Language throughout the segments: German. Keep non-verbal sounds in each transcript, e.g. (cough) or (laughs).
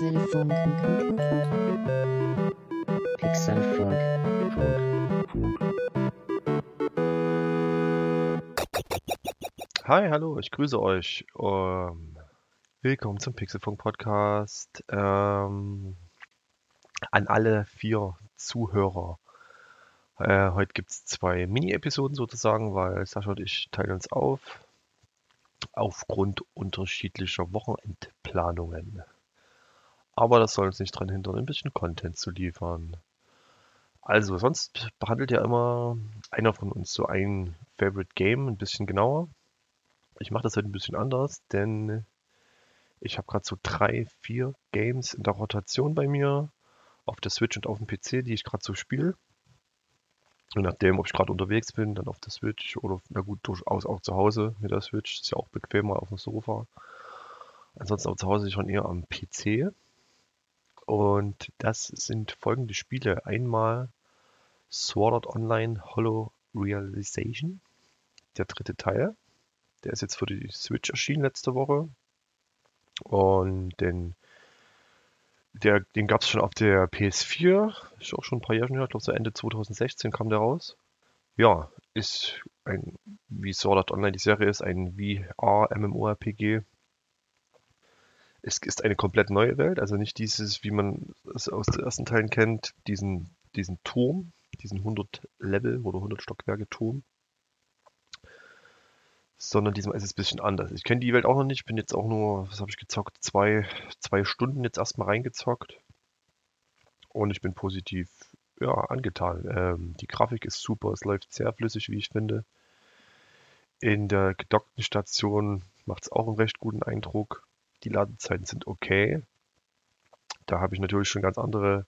Hi, hallo, ich grüße euch. Ähm, willkommen zum Pixelfunk Podcast. Ähm, an alle vier Zuhörer. Äh, heute gibt es zwei Mini-Episoden sozusagen, weil Sascha und ich teilen uns auf aufgrund unterschiedlicher Wochenendplanungen. Aber das soll uns nicht daran hindern, ein bisschen Content zu liefern. Also, sonst behandelt ja immer einer von uns so ein Favorite Game ein bisschen genauer. Ich mache das heute ein bisschen anders, denn ich habe gerade so drei, vier Games in der Rotation bei mir auf der Switch und auf dem PC, die ich gerade so spiele. Je nachdem, ob ich gerade unterwegs bin, dann auf der Switch oder na gut, durchaus auch zu Hause mit der Switch. Ist ja auch bequemer auf dem Sofa. Ansonsten auch zu Hause schon eher am PC. Und das sind folgende Spiele. Einmal Sword Art Online Hollow Realization, der dritte Teil. Der ist jetzt für die Switch erschienen letzte Woche. Und den den gab es schon auf der PS4, ist auch schon ein paar Jahre her, ich glaube so Ende 2016 kam der raus. Ja, ist ein, wie Sword Art Online die Serie ist, ein VR-MMORPG. Es ist eine komplett neue Welt, also nicht dieses, wie man es aus den ersten Teilen kennt, diesen, diesen Turm, diesen 100 Level oder 100 Stockwerke Turm, sondern diesmal ist es ein bisschen anders. Ich kenne die Welt auch noch nicht, bin jetzt auch nur, was habe ich gezockt, zwei, zwei Stunden jetzt erstmal reingezockt und ich bin positiv ja, angetan. Ähm, die Grafik ist super, es läuft sehr flüssig, wie ich finde. In der gedockten Station macht es auch einen recht guten Eindruck. Die Ladezeiten sind okay. Da habe ich natürlich schon ganz andere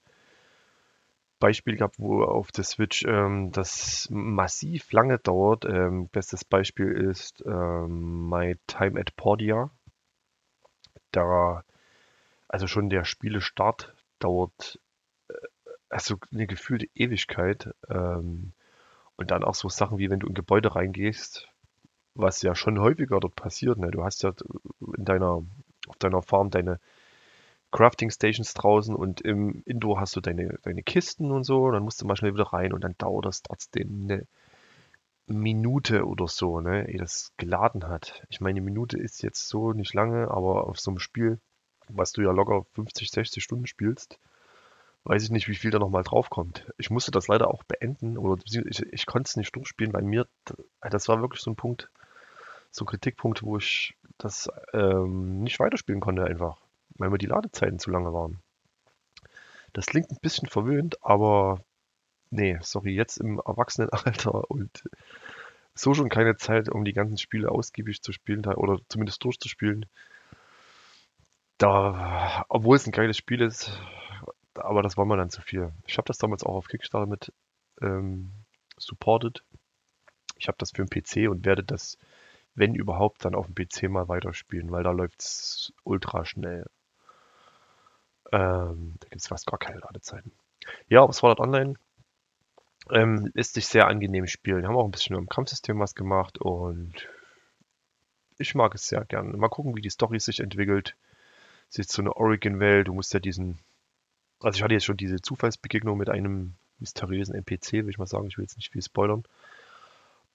Beispiel gehabt, wo auf der Switch ähm, das massiv lange dauert. Ähm, bestes Beispiel ist ähm, My Time at Pordia. Da, also schon der Spielestart dauert äh, also eine gefühlte Ewigkeit. Ähm, und dann auch so Sachen wie wenn du in Gebäude reingehst, was ja schon häufiger dort passiert. Ne? Du hast ja in deiner, auf deiner Farm deine Crafting Stations draußen und im Indoor hast du deine, deine Kisten und so. Dann musst du mal schnell wieder rein und dann dauert das trotzdem eine Minute oder so, ne, ehe das geladen hat. Ich meine, eine Minute ist jetzt so nicht lange, aber auf so einem Spiel, was du ja locker 50, 60 Stunden spielst, weiß ich nicht, wie viel da nochmal draufkommt. Ich musste das leider auch beenden oder ich, ich konnte es nicht durchspielen, weil mir, das war wirklich so ein Punkt, so ein Kritikpunkt, wo ich das ähm, nicht weiterspielen konnte einfach weil mir die Ladezeiten zu lange waren. Das klingt ein bisschen verwöhnt, aber nee, sorry, jetzt im Erwachsenenalter (laughs) und so schon keine Zeit, um die ganzen Spiele ausgiebig zu spielen oder zumindest durchzuspielen. Da, obwohl es ein geiles Spiel ist, aber das war mir dann zu viel. Ich habe das damals auch auf Kickstarter mit ähm, supported. Ich habe das für den PC und werde das, wenn überhaupt, dann auf dem PC mal weiterspielen, weil da läuft es ultra schnell. Ähm, da gibt es fast gar keine Ladezeiten. Ja, aber Sword Art Online ähm, lässt sich sehr angenehm spielen. Haben auch ein bisschen im Kampfsystem was gemacht und ich mag es sehr gern. Mal gucken, wie die Story sich entwickelt. Es ist so eine Oregon-Welt. Du musst ja diesen. Also, ich hatte jetzt schon diese Zufallsbegegnung mit einem mysteriösen NPC, will ich mal sagen. Ich will jetzt nicht viel spoilern.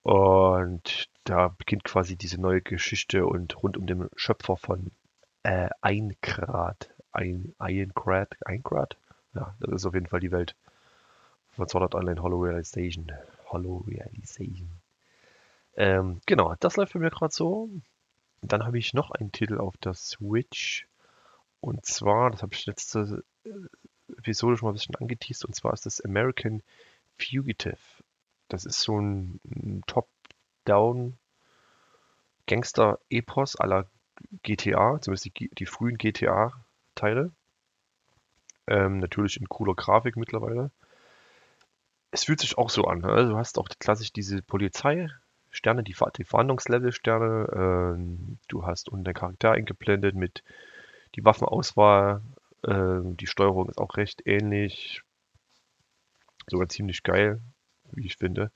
Und da beginnt quasi diese neue Geschichte und rund um den Schöpfer von äh, Eingrad ein Aincrad, Aincrad? Ja, das ist auf jeden Fall die Welt von Sword Art Online Hollow Realization. Hollow Realization. Ähm, genau, das läuft für mich gerade so. Dann habe ich noch einen Titel auf der Switch. Und zwar, das habe ich letzte äh, Episode schon mal ein bisschen angeteased, und zwar ist das American Fugitive. Das ist so ein, Top-Down Gangster-Epos aller GTA, zumindest die, die frühen GTA Teile. Ähm, natürlich in cooler Grafik mittlerweile. Es fühlt sich auch so an. Ne? Du hast auch klassisch diese Polizei-Sterne, die, die Fahndungslevel-Sterne. Ähm, du hast unten den Charakter eingeblendet mit die Waffenauswahl. Ähm, die Steuerung ist auch recht ähnlich. Sogar ziemlich geil, wie ich finde.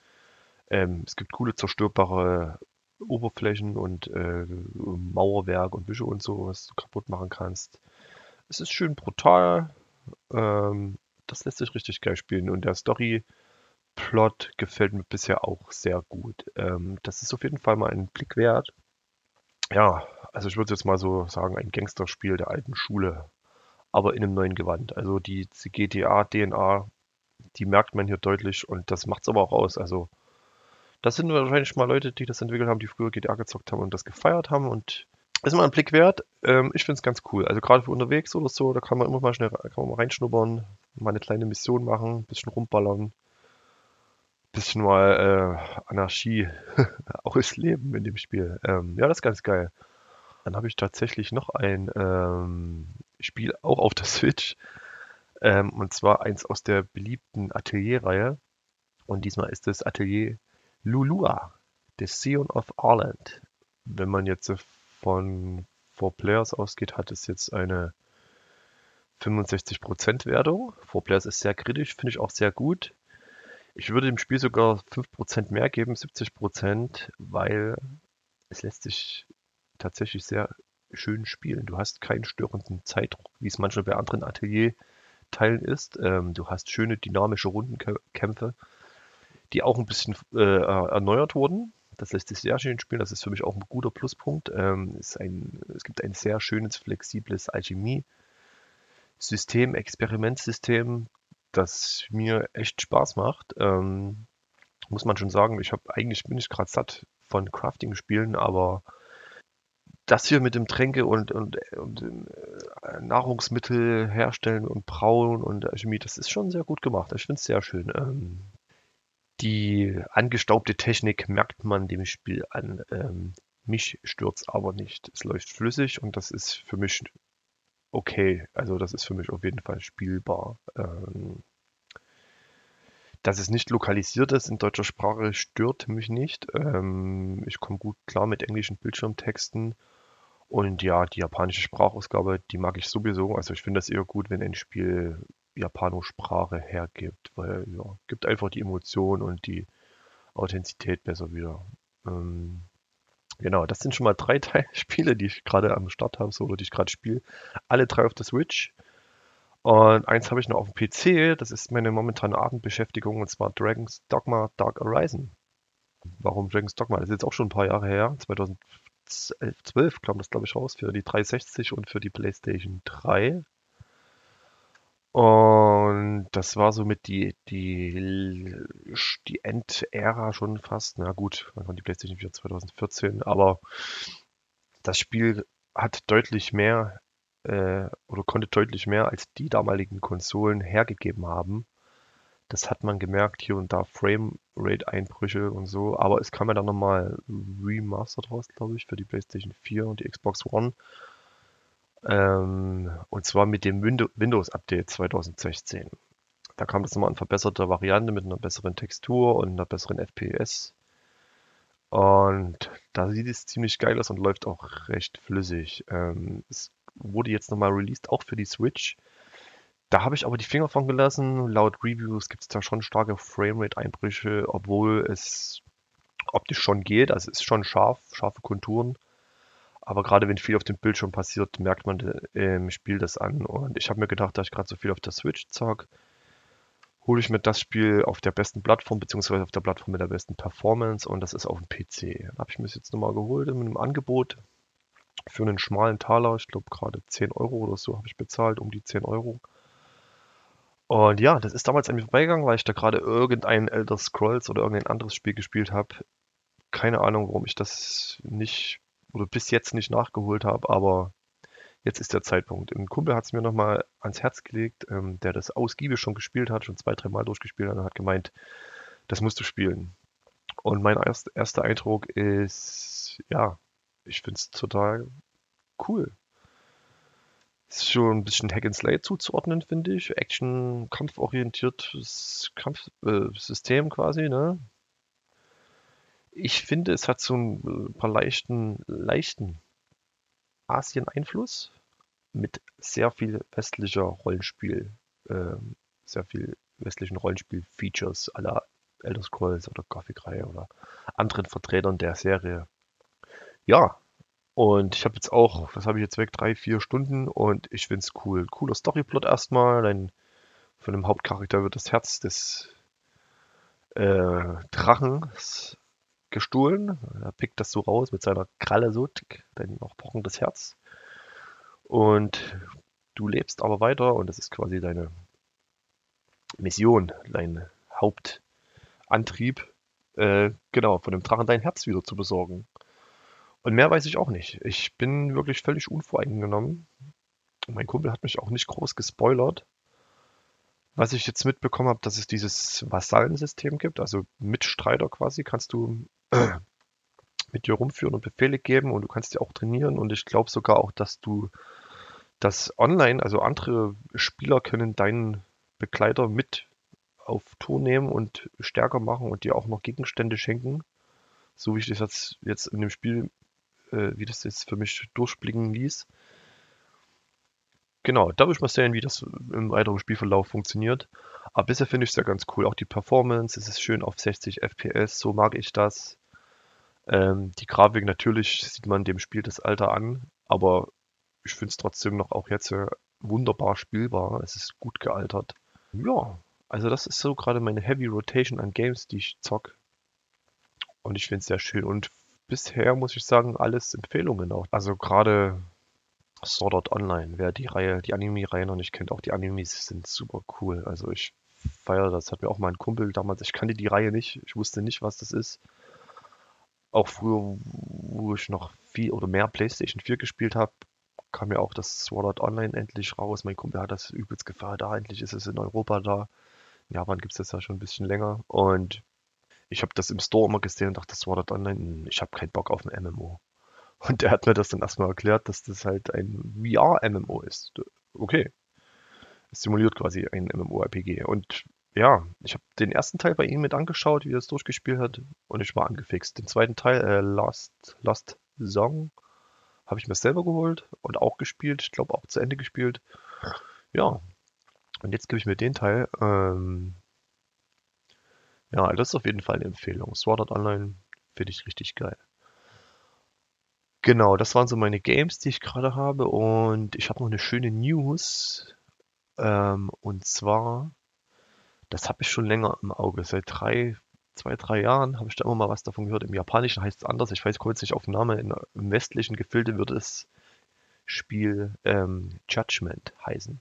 Ähm, es gibt coole zerstörbare Oberflächen und äh, Mauerwerk und Büsche und so, was du kaputt machen kannst. es ist schön brutal. Ähm, das lässt sich richtig geil spielen. Und der Story-Plot gefällt mir bisher auch sehr gut. Ähm, das ist auf jeden Fall mal ein Blick wert. Ja, also ich würde jetzt mal so sagen, ein Gangsterspiel der alten Schule, aber in einem neuen Gewand. Also die GTA-DNA, die merkt man hier deutlich und das macht es aber auch aus. Also das sind wahrscheinlich mal Leute, die das entwickelt haben, die früher GTA gezockt haben und das gefeiert haben und ist mal ein Blick wert. Ähm, ich finde es ganz cool. Also gerade für unterwegs oder so, da kann man immer mal schnell kann man mal reinschnuppern, mal eine kleine Mission machen, ein bisschen rumballern, bisschen mal äh, Anarchie (laughs) ausleben in dem Spiel. Ähm, ja, das ist ganz geil. Dann habe ich tatsächlich noch ein ähm, Spiel auch auf der Switch. Ähm, und zwar eins aus der beliebten Atelier-Reihe. Und diesmal ist das Atelier Lulua, The Sion of Ireland. Wenn man jetzt von 4 Players ausgeht, hat es jetzt eine 65% Wertung. 4 Players ist sehr kritisch, finde ich auch sehr gut. Ich würde dem Spiel sogar 5% mehr geben, 70%, weil es lässt sich tatsächlich sehr schön spielen. Du hast keinen störenden Zeitdruck, wie es manchmal bei anderen Atelier-Teilen ist. Ähm, du hast schöne dynamische Rundenkämpfe, die auch ein bisschen äh, erneuert wurden. Das lässt sich sehr schön spielen. Das ist für mich auch ein guter Pluspunkt. Ähm, ein, es gibt ein sehr schönes, flexibles Alchemie-System, Experimentsystem, das mir echt Spaß macht. Ähm, muss man schon sagen, ich habe eigentlich bin ich gerade satt von Crafting-Spielen, aber das hier mit dem Tränke und, und, und äh, Nahrungsmittel herstellen und brauen und Alchemie, das ist schon sehr gut gemacht. Ich finde es sehr schön. Ähm, die angestaubte Technik merkt man dem Spiel an. Ähm, mich stört aber nicht. Es läuft flüssig und das ist für mich okay. Also das ist für mich auf jeden Fall spielbar. Ähm, dass es nicht lokalisiert ist in deutscher Sprache, stört mich nicht. Ähm, ich komme gut klar mit englischen Bildschirmtexten und ja, die japanische Sprachausgabe, die mag ich sowieso. Also ich finde das eher gut, wenn ein Spiel Japanosprache hergibt, weil ja, gibt einfach die Emotion und die Authentizität besser wieder. Ähm, genau, das sind schon mal drei (laughs) Spiele, die ich gerade am Start habe, so, oder die ich gerade spiele. Alle drei auf der Switch. Und eins habe ich noch auf dem PC, das ist meine momentane Abendbeschäftigung, und zwar Dragon's Dogma Dark Horizon. Warum Dragon's Dogma? Das ist jetzt auch schon ein paar Jahre her, 2000, 12 kam das, glaube ich, raus für die 360 und für die PlayStation 3. Und das war somit die, die, die Endära schon fast. Na gut, dann kam die PlayStation 4 2014, aber das Spiel hat deutlich mehr äh, oder konnte deutlich mehr als die damaligen Konsolen hergegeben haben. Das hat man gemerkt, hier und da Framerate-Einbrüche und so. Aber es kam ja dann nochmal Remastered raus, glaube ich, für die PlayStation 4 und die Xbox One. Ähm, und zwar mit dem Windows-Update 2016. Da kam das nochmal in verbesserter Variante mit einer besseren Textur und einer besseren FPS. Und da sieht es ziemlich geil aus und läuft auch recht flüssig. Ähm, es wurde jetzt nochmal released, auch für die Switch. Da habe ich aber die Finger von gelassen. Laut Reviews gibt es da schon starke Framerate-Einbrüche, obwohl es optisch schon geht. Also es ist schon scharf, scharfe Konturen. Aber gerade wenn viel auf dem Bildschirm passiert, merkt man im Spiel das an. Und ich habe mir gedacht, da ich gerade so viel auf der Switch zock, hole ich mir das Spiel auf der besten Plattform, beziehungsweise auf der Plattform mit der besten Performance und das ist auf dem PC. Habe ich mir das jetzt nochmal geholt mit einem Angebot für einen schmalen Taler. Ich glaube gerade 10 Euro oder so habe ich bezahlt, um die 10 Euro. Und ja, das ist damals an mir vorbeigegangen, weil ich da gerade irgendein Elder Scrolls oder irgendein anderes Spiel gespielt habe. Keine Ahnung, warum ich das nicht oder bis jetzt nicht nachgeholt habe, aber jetzt ist der Zeitpunkt. Ein Kumpel hat es mir nochmal ans Herz gelegt, ähm, der das ausgiebig schon gespielt hat, schon zwei, drei Mal durchgespielt hat und hat gemeint, das musst du spielen. Und mein erst, erster Eindruck ist, ja, ich finde es total cool. Ist schon ein bisschen Hack and Slay zuzuordnen, finde ich. Action, kampforientiertes Kampfsystem äh, quasi, ne? Ich finde, es hat so ein paar leichten, leichten Asien-Einfluss mit sehr viel westlicher Rollenspiel, äh, sehr viel westlichen Rollenspiel-Features aller Elder Scrolls oder Gothic-Reihe oder anderen Vertretern der Serie. Ja, Und ich habe jetzt auch, was habe ich jetzt weg, drei, vier Stunden und ich finde es cool. Cooler Storyplot erstmal. Dann von dem Hauptcharakter wird das Herz des äh, Drachens gestohlen. Er pickt das so raus mit seiner Kralle so, tick, dann noch pochendes Herz. Und du lebst aber weiter und das ist quasi deine Mission, dein Hauptantrieb, äh, genau, von dem Drachen dein Herz wieder zu besorgen. Und mehr weiß ich auch nicht. Ich bin wirklich völlig unvoreingenommen. Mein Kumpel hat mich auch nicht groß gespoilert. Was ich jetzt mitbekommen habe, dass es dieses Vasallensystem gibt, also Mitstreiter quasi, kannst du äh, mit dir rumführen und Befehle geben und du kannst dir auch trainieren und ich glaube sogar auch, dass du das online, also andere Spieler können deinen Begleiter mit auf Tour nehmen und stärker machen und dir auch noch Gegenstände schenken. So wie ich das jetzt, jetzt in dem Spiel, äh, wie das jetzt für mich durchblicken ließ. Genau, da will ich mal sehen, wie das im weiteren Spielverlauf funktioniert. Aber bisher finde ich es ja ganz cool. Auch die Performance, es ist schön auf 60 FPS, so mag ich das. Ähm, die Grafik natürlich sieht man dem Spiel das Alter an, aber ich finde es trotzdem noch auch jetzt äh, wunderbar spielbar. Es ist gut gealtert. Ja, also das ist so gerade meine Heavy Rotation an Games, die ich zock. Und ich finde es sehr schön. Und bisher muss ich sagen, alles Empfehlungen auch. Also gerade Sword Art Online, wer die Reihe, die Anime-Reihe noch nicht kennt, auch die Animes sind super cool. Also ich feiere das. Hat mir auch mein Kumpel damals, ich kannte die Reihe nicht, ich wusste nicht, was das ist. Auch früher, wo ich noch viel oder mehr PlayStation 4 gespielt habe, kam ja auch das Sword Art Online endlich raus. Mein Kumpel hat das übelst gefeiert. Da endlich ist es in Europa da. In Japan gibt es das ja schon ein bisschen länger. Und ich habe das im Store immer gesehen und dachte, das Sword Art Online, ich habe keinen Bock auf ein MMO. Und der hat mir das dann erstmal erklärt, dass das halt ein VR-MMO ist. Okay. Es simuliert quasi ein MMORPG. Und ja, ich habe den ersten Teil bei ihm mit angeschaut, wie er es durchgespielt hat. Und ich war angefixt. Den zweiten Teil, äh, Lost, Lost Song, habe ich mir selber geholt und auch gespielt. Ich glaube auch zu Ende gespielt. Ja. Und jetzt gebe ich mir den Teil. Ähm, ja, das ist auf jeden Fall eine Empfehlung. Sword Art Online finde ich richtig geil. Genau, das waren so meine Games, die ich gerade habe. Und ich habe noch eine schöne News. Ähm, und zwar, das habe ich schon länger im Auge. Seit drei, zwei, drei Jahren habe ich da immer mal was davon gehört. Im Japanischen heißt es anders. Ich weiß, jetzt nicht auf den Namen. Im westlichen Gefilde wird es Spiel ähm, Judgment heißen.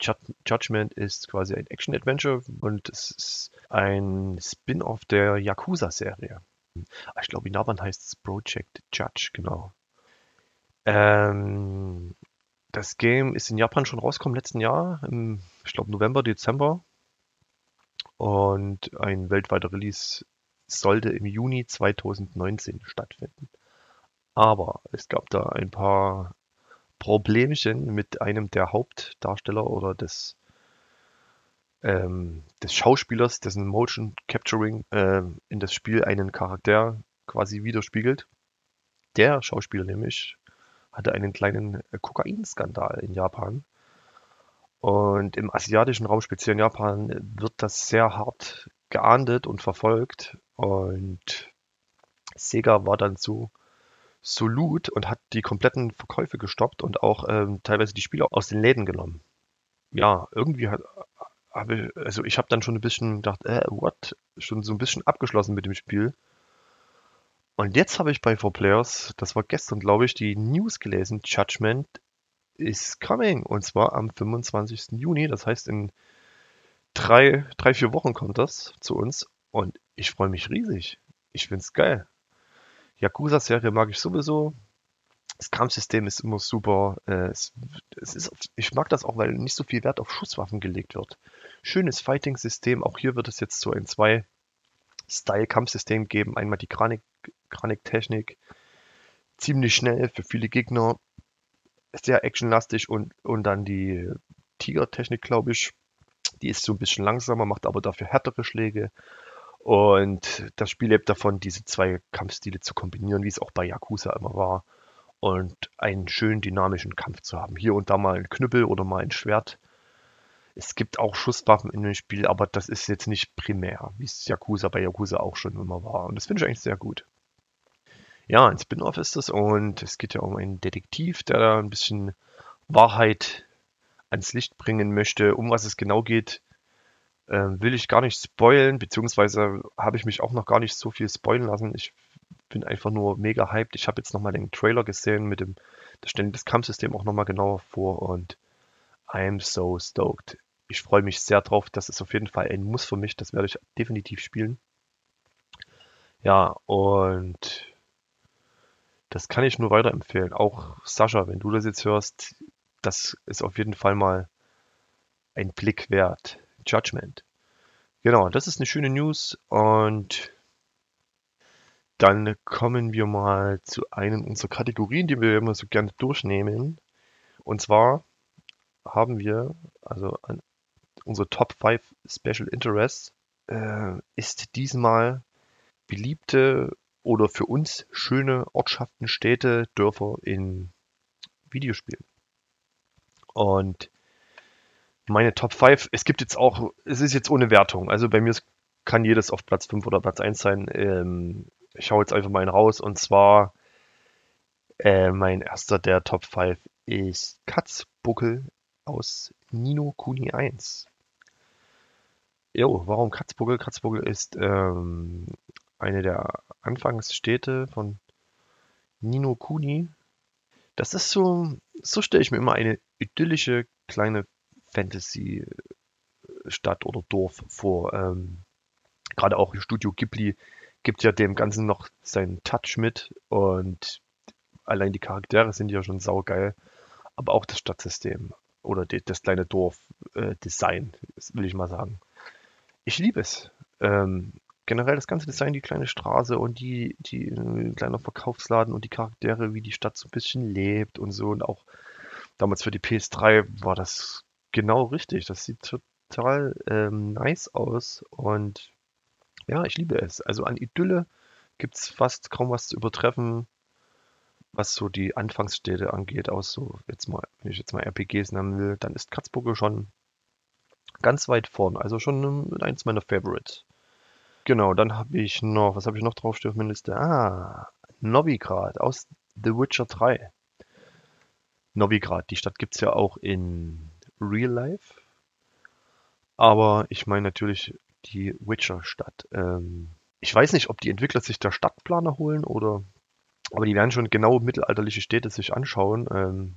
Judgment ist quasi ein Action-Adventure und es ist ein Spin-off der Yakuza-Serie. Ich glaube, in Japan heißt es Project Judge, genau. Ähm, das Game ist in Japan schon rausgekommen letzten Jahr, im, ich glaube November, Dezember. Und ein weltweiter Release sollte im Juni 2019 stattfinden. Aber es gab da ein paar Problemchen mit einem der Hauptdarsteller oder des, ähm, des Schauspielers, dessen Motion Capturing äh, in das Spiel einen Charakter quasi widerspiegelt. Der Schauspieler nämlich hatte einen kleinen äh, Kokainskandal in Japan. Und im asiatischen Raum, speziell in Japan, wird das sehr hart geahndet und verfolgt. Und Sega war dann so Solut und hat die kompletten Verkäufe gestoppt und auch ähm, teilweise die Spiele aus den Läden genommen. Ja, irgendwie hat, habe ich, also ich habe dann schon ein bisschen gedacht, äh, what? Schon so ein bisschen abgeschlossen mit dem Spiel. Und jetzt habe ich bei 4Players, das war gestern, glaube ich, die News gelesen, Judgment is coming. Und zwar am 25. Juni. Das heißt, in drei, drei, vier Wochen kommt das zu uns. Und ich freue mich riesig. Ich finde es geil. Yakuza-Serie mag ich sowieso. Das Kampfsystem ist immer super. Äh, es, es ist, ich mag das auch, weil nicht so viel Wert auf Schusswaffen gelegt wird. Schönes Fighting-System. Auch hier wird es jetzt so ein zwei-Style-Kampfsystem geben. Einmal die Kranik-Technik. Ziemlich schnell für viele Gegner. Sehr actionlastig und, und dann die Tiger-Technik, glaube ich. Die ist so ein bisschen langsamer, macht aber dafür härtere Schläge. Und das Spiel lebt davon, diese zwei Kampfstile zu kombinieren, wie es auch bei Yakuza immer war. Und einen schönen dynamischen Kampf zu haben. Hier und da mal ein Knüppel oder mal ein Schwert. Es gibt auch Schusswaffen in dem Spiel, aber das ist jetzt nicht primär, wie es Yakuza bei Yakuza auch schon immer war. Und das finde ich eigentlich sehr gut. Ja, ein Spin-off ist es und es geht ja um einen Detektiv, der da ein bisschen Wahrheit ans Licht bringen möchte. Um was es genau geht, äh, will ich gar nicht spoilen, beziehungsweise habe ich mich auch noch gar nicht so viel spoilen lassen. Ich bin einfach nur mega hyped. Ich habe jetzt nochmal den Trailer gesehen mit dem, da stellen das Kampfsystem auch nochmal genauer vor und I'm so stoked. Ich freue mich sehr drauf. Das ist auf jeden Fall ein Muss für mich. Das werde ich definitiv spielen. Ja, und das kann ich nur weiterempfehlen. Auch Sascha, wenn du das jetzt hörst, das ist auf jeden Fall mal ein Blick wert. Judgment. Genau, das ist eine schöne News und dann kommen wir mal zu einem unserer Kategorien, die wir immer so gerne durchnehmen. Und zwar haben wir, also an unsere Top 5 Special Interests, äh, ist diesmal beliebte oder für uns schöne Ortschaften, Städte, Dörfer in Videospielen. Und meine Top 5, es gibt jetzt auch, es ist jetzt ohne Wertung. Also bei mir kann jedes auf Platz 5 oder Platz 1 sein. Ähm, ich schaue jetzt einfach mal einen raus und zwar äh, mein erster der Top 5 ist Katzbuckel aus Nino Kuni 1. Jo, warum Katzbuckel? Katzbuckel ist ähm, eine der Anfangsstädte von Nino Kuni. Das ist so, so stelle ich mir immer eine idyllische kleine Fantasy-Stadt oder Dorf vor. Ähm, Gerade auch Studio Ghibli gibt ja dem Ganzen noch seinen Touch mit und allein die Charaktere sind ja schon saugeil, aber auch das Stadtsystem oder die, das kleine Dorf-Design, äh, will ich mal sagen. Ich liebe es. Ähm, generell das ganze Design, die kleine Straße und die, die äh, kleiner Verkaufsladen und die Charaktere, wie die Stadt so ein bisschen lebt und so. Und auch damals für die PS3 war das genau richtig. Das sieht total ähm, nice aus und ja, ich liebe es. Also an Idylle gibt es fast kaum was zu übertreffen, was so die Anfangsstädte angeht, aus so, jetzt mal, wenn ich jetzt mal RPGs nennen will, dann ist Katzburger schon ganz weit vorn. Also schon eins meiner Favorites. Genau, dann habe ich noch, was habe ich noch draufstehen auf meiner Liste? Ah, Novigrad aus The Witcher 3. Novigrad, die Stadt gibt es ja auch in Real Life. Aber ich meine natürlich die Witcher-Stadt. Ähm, ich weiß nicht, ob die Entwickler sich da Stadtplaner holen oder. Aber die werden schon genau mittelalterliche Städte sich anschauen. Ähm,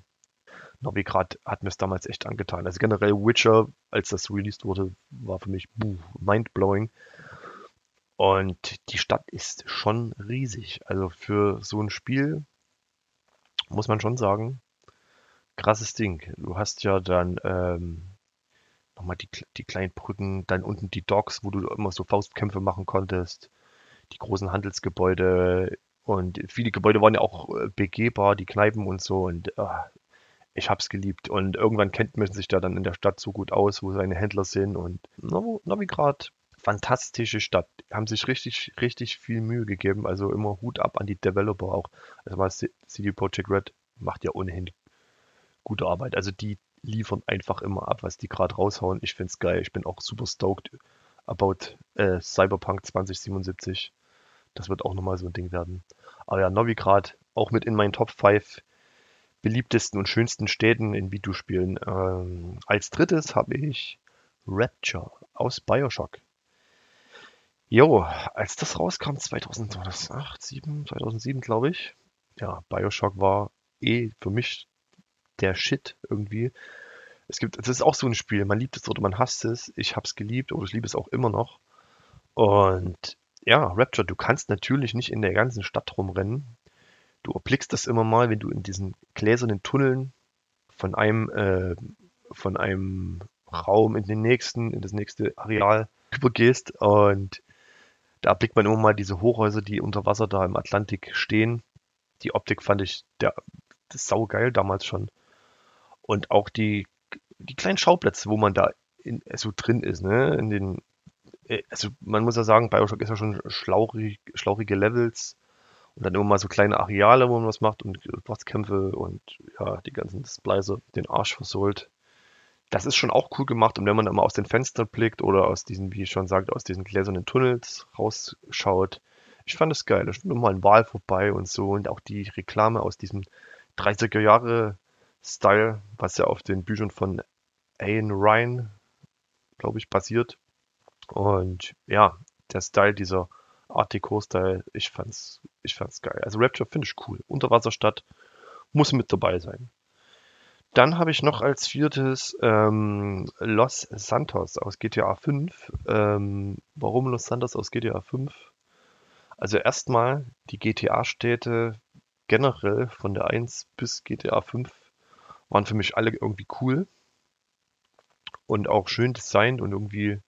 Novigrad hat mir es damals echt angetan. Also generell Witcher, als das released wurde, war für mich mind-blowing. Und die Stadt ist schon riesig. Also für so ein Spiel muss man schon sagen, krasses Ding. Du hast ja dann ähm, nochmal die, die kleinen Brücken, dann unten die Docks, wo du immer so Faustkämpfe machen konntest, die großen Handelsgebäude und viele Gebäude waren ja auch äh, begehbar, die Kneipen und so und äh, ich hab's geliebt. Und irgendwann kennt man sich da dann in der Stadt so gut aus, wo seine Händler sind und Novigrad fantastische Stadt. Haben sich richtig, richtig viel Mühe gegeben. Also immer Hut ab an die Developer auch. Also mal CD Projekt Red macht ja ohnehin gute Arbeit. Also die liefern einfach immer ab, was die gerade raushauen. Ich finde es geil. Ich bin auch super stoked about äh, Cyberpunk 2077. Das wird auch nochmal so ein Ding werden. Aber ja, Novigrad auch mit in meinen Top 5 beliebtesten und schönsten Städten in Videospielen. Ähm, als drittes habe ich Rapture aus Bioshock. Jo, als das rauskam, 2008, 7, 2007 glaube ich. Ja, Bioshock war eh für mich der Shit irgendwie. Es gibt, es ist auch so ein Spiel, man liebt es oder man hasst es. Ich habe es geliebt oder ich liebe es auch immer noch. Und ja, Rapture, du kannst natürlich nicht in der ganzen Stadt rumrennen. Du erblickst das immer mal, wenn du in diesen gläsernen Tunneln von einem, äh, von einem Raum in den nächsten, in das nächste Areal übergehst. Und da blickt man immer mal diese Hochhäuser, die unter Wasser da im Atlantik stehen. Die Optik fand ich der, saugeil damals schon. Und auch die, die kleinen Schauplätze, wo man da in, so drin ist, ne? In den, äh, also man muss ja sagen, Bioshock ist ja schon schlauchig, schlauchige Levels und dann immer mal so kleine Areale, wo man was macht und Bosskämpfe und ja, die ganzen Splicer den Arsch versohlt das ist schon auch cool gemacht. Und wenn man dann mal aus den Fenstern blickt oder aus diesen, wie ich schon sagte, aus diesen gläsernen Tunnels rausschaut, Ich fand es geil. Da stand nochmal ein Wal vorbei und so und auch die Reklame aus diesem 30er Jahre Style, was ja auf den Büchern von Ayn Ryan, glaube ich, basiert. Und ja, der Style, dieser Art Deco-Style, ich fand's, ich fand's geil. Also Rapture finde ich cool. Unterwasserstadt muss mit dabei sein. Dann habe ich noch als viertes ähm, Los Santos aus GTA 5. Ähm, warum Los Santos aus GTA 5? Also erstmal die GTA-Städte generell von der 1 bis GTA 5 waren für mich alle irgendwie cool und auch schön designt und irgendwie,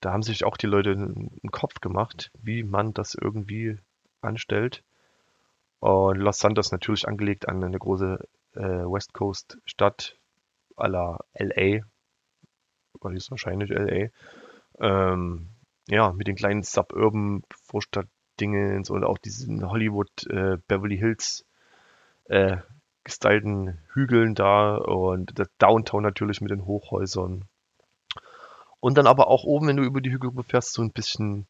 da haben sich auch die Leute einen Kopf gemacht, wie man das irgendwie anstellt. Und Los Santos natürlich angelegt an eine große äh, West Coast Stadt à la LA, weil ist wahrscheinlich LA. Ähm, ja, mit den kleinen Suburban Vorstadtdingens und auch diesen Hollywood äh, Beverly Hills äh, gestylten Hügeln da und das Downtown natürlich mit den Hochhäusern. Und dann aber auch oben, wenn du über die Hügel fährst, so ein bisschen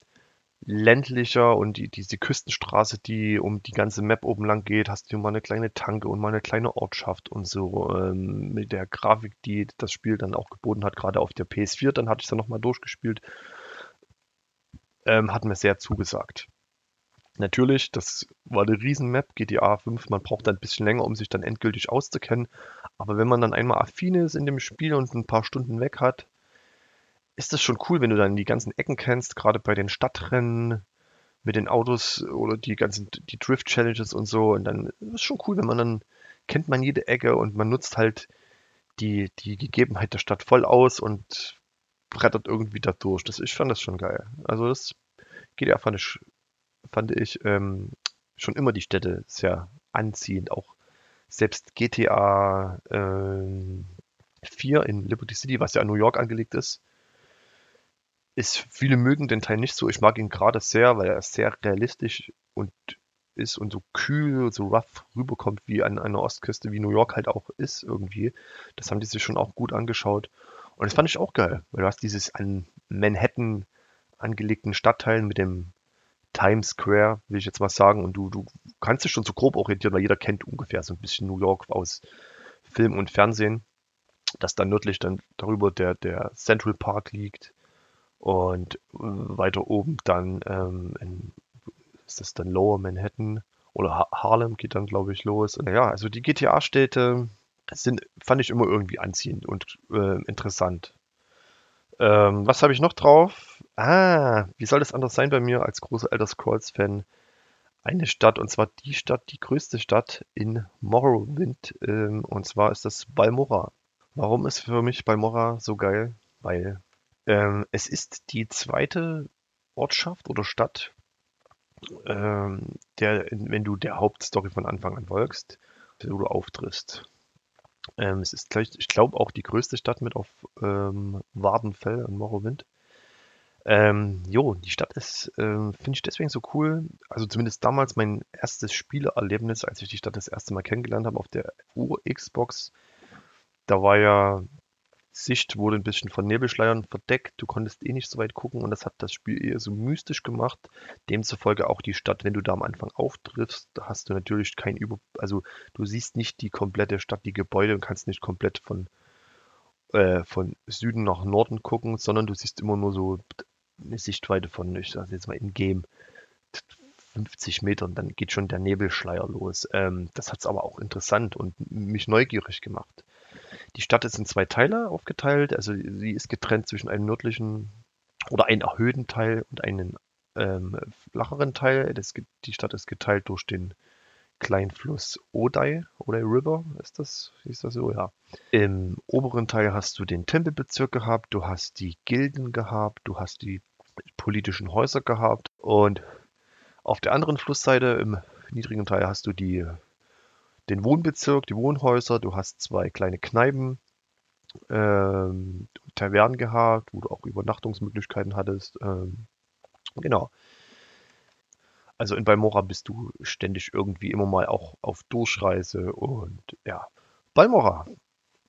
ländlicher und die, diese Küstenstraße, die um die ganze Map oben lang geht, hast du mal eine kleine Tanke und mal eine kleine Ortschaft und so ähm, mit der Grafik, die das Spiel dann auch geboten hat, gerade auf der PS4, dann hatte ich es dann nochmal durchgespielt, ähm, hat mir sehr zugesagt. Natürlich, das war eine Riesen-Map, GTA 5, man braucht ein bisschen länger, um sich dann endgültig auszukennen, aber wenn man dann einmal affin ist in dem Spiel und ein paar Stunden weg hat, ist das schon cool, wenn du dann die ganzen Ecken kennst, gerade bei den Stadtrennen mit den Autos oder die ganzen die Drift Challenges und so. Und dann ist es schon cool, wenn man dann kennt man jede Ecke und man nutzt halt die, die Gegebenheit der Stadt voll aus und brettert irgendwie da durch. Das, ich fand das schon geil. Also das GTA fand ich, fand ich ähm, schon immer die Städte sehr anziehend. Auch selbst GTA ähm, 4 in Liberty City, was ja an New York angelegt ist, ist, viele mögen den Teil nicht so. Ich mag ihn gerade sehr, weil er sehr realistisch und ist und so kühl, so rough rüberkommt wie an einer Ostküste, wie New York halt auch ist irgendwie. Das haben die sich schon auch gut angeschaut. Und das fand ich auch geil, weil du hast dieses an Manhattan angelegten Stadtteil mit dem Times Square, will ich jetzt mal sagen, und du, du kannst dich schon so grob orientieren, weil jeder kennt ungefähr so ein bisschen New York aus Film und Fernsehen, dass dann nördlich dann darüber der, der Central Park liegt und äh, weiter oben dann ähm, in, ist das dann Lower Manhattan oder ha Harlem geht dann, glaube ich, los. Und ja, also die GTA-Städte sind, fand ich immer irgendwie anziehend und äh, interessant. Ähm, was habe ich noch drauf? Ah, wie soll das anders sein bei mir als großer Elder Scrolls-Fan? Eine Stadt, und zwar die Stadt, die größte Stadt in Morrowind, ähm, und zwar ist das Balmora. Warum ist für mich Balmora so geil? Weil ähm, es ist die zweite Ortschaft oder Stadt, ähm, der, wenn du der Hauptstory von Anfang an folgst, wo du auftrittst. Ähm, es ist gleich, ich glaube, auch die größte Stadt mit auf ähm, Wardenfell und Morrowind. Ähm, jo, die Stadt ist, ähm, finde ich deswegen so cool. Also zumindest damals mein erstes Spielerlebnis, als ich die Stadt das erste Mal kennengelernt habe auf der Ur-Xbox. Da war ja Sicht wurde ein bisschen von Nebelschleiern verdeckt. Du konntest eh nicht so weit gucken und das hat das Spiel eher so mystisch gemacht. Demzufolge auch die Stadt, wenn du da am Anfang auftriffst, hast du natürlich kein Über... Also du siehst nicht die komplette Stadt, die Gebäude und kannst nicht komplett von, äh, von Süden nach Norden gucken, sondern du siehst immer nur so eine Sichtweite von, ich sage jetzt mal in Game, 50 Metern, dann geht schon der Nebelschleier los. Ähm, das hat es aber auch interessant und mich neugierig gemacht. Die Stadt ist in zwei Teile aufgeteilt. Also sie ist getrennt zwischen einem nördlichen oder einen erhöhten Teil und einen ähm, flacheren Teil. Das, die Stadt ist geteilt durch den kleinen Fluss Odai, Odai River, ist das, ist das so? Ja. Im oberen Teil hast du den Tempelbezirk gehabt, du hast die Gilden gehabt, du hast die politischen Häuser gehabt und auf der anderen Flussseite im niedrigen Teil hast du die den Wohnbezirk, die Wohnhäuser, du hast zwei kleine Kneipen, ähm, Tavernen gehabt, wo du auch Übernachtungsmöglichkeiten hattest. Ähm, genau. Also in Balmora bist du ständig irgendwie immer mal auch auf Durchreise und ja. Balmora,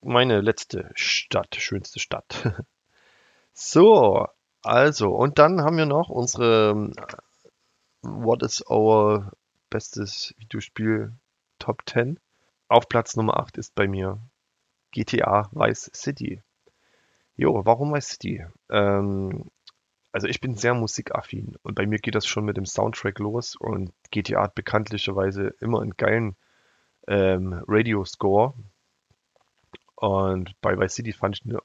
meine letzte Stadt, schönste Stadt. (laughs) so, also, und dann haben wir noch unsere What is our bestes Videospiel Top 10? Auf Platz Nummer 8 ist bei mir GTA Vice City. Jo, warum Vice City? Ähm, also ich bin sehr musikaffin und bei mir geht das schon mit dem Soundtrack los und GTA hat bekanntlicherweise immer einen geilen ähm, Radio-Score und bei Vice City fand ich ihn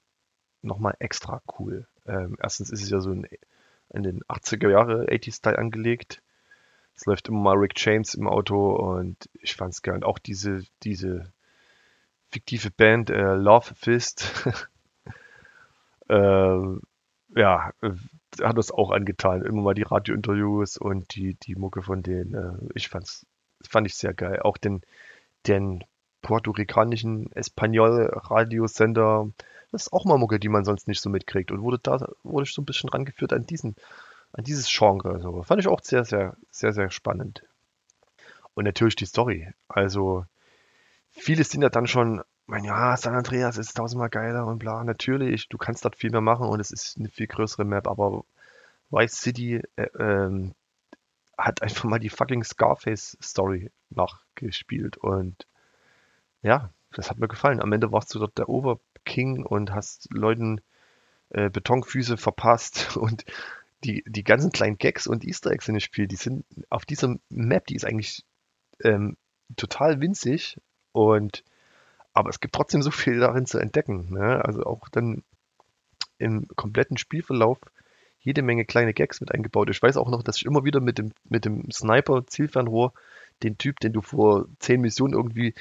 nochmal extra cool. Ähm, erstens ist es ja so ein, in den 80er Jahre 80-Style angelegt. Es läuft immer mal Rick James im Auto und ich fand es geil. Und auch diese, diese fiktive Band äh, Love Fist. (laughs) äh, ja, hat das auch angetan. Immer mal die Radiointerviews und die, die Mucke von denen. Äh, ich fand's, fand ich sehr geil. Auch den, den puerto-ricanischen Espanol-Radiosender. Das ist auch mal Mucke, die man sonst nicht so mitkriegt. Und wurde da wurde ich so ein bisschen rangeführt an diesen, an dieses Genre. So. Fand ich auch sehr, sehr, sehr, sehr spannend. Und natürlich die Story. Also viele sind ja dann schon mein, ja, San Andreas ist tausendmal geiler und bla. Natürlich, du kannst dort viel mehr machen und es ist eine viel größere Map, aber Vice City äh, ähm, hat einfach mal die fucking Scarface-Story nachgespielt und ja, das hat mir gefallen. Am Ende warst du dort der Oberking und hast Leuten äh, Betonfüße verpasst (laughs) und die, die ganzen kleinen Gags und Easter Eggs in dem Spiel, die sind auf dieser Map, die ist eigentlich ähm, total winzig und aber es gibt trotzdem so viel darin zu entdecken. Ne? Also auch dann im kompletten Spielverlauf jede Menge kleine Gags mit eingebaut. Ich weiß auch noch, dass ich immer wieder mit dem, mit dem Sniper-Zielfernrohr den Typ, den du vor zehn Missionen irgendwie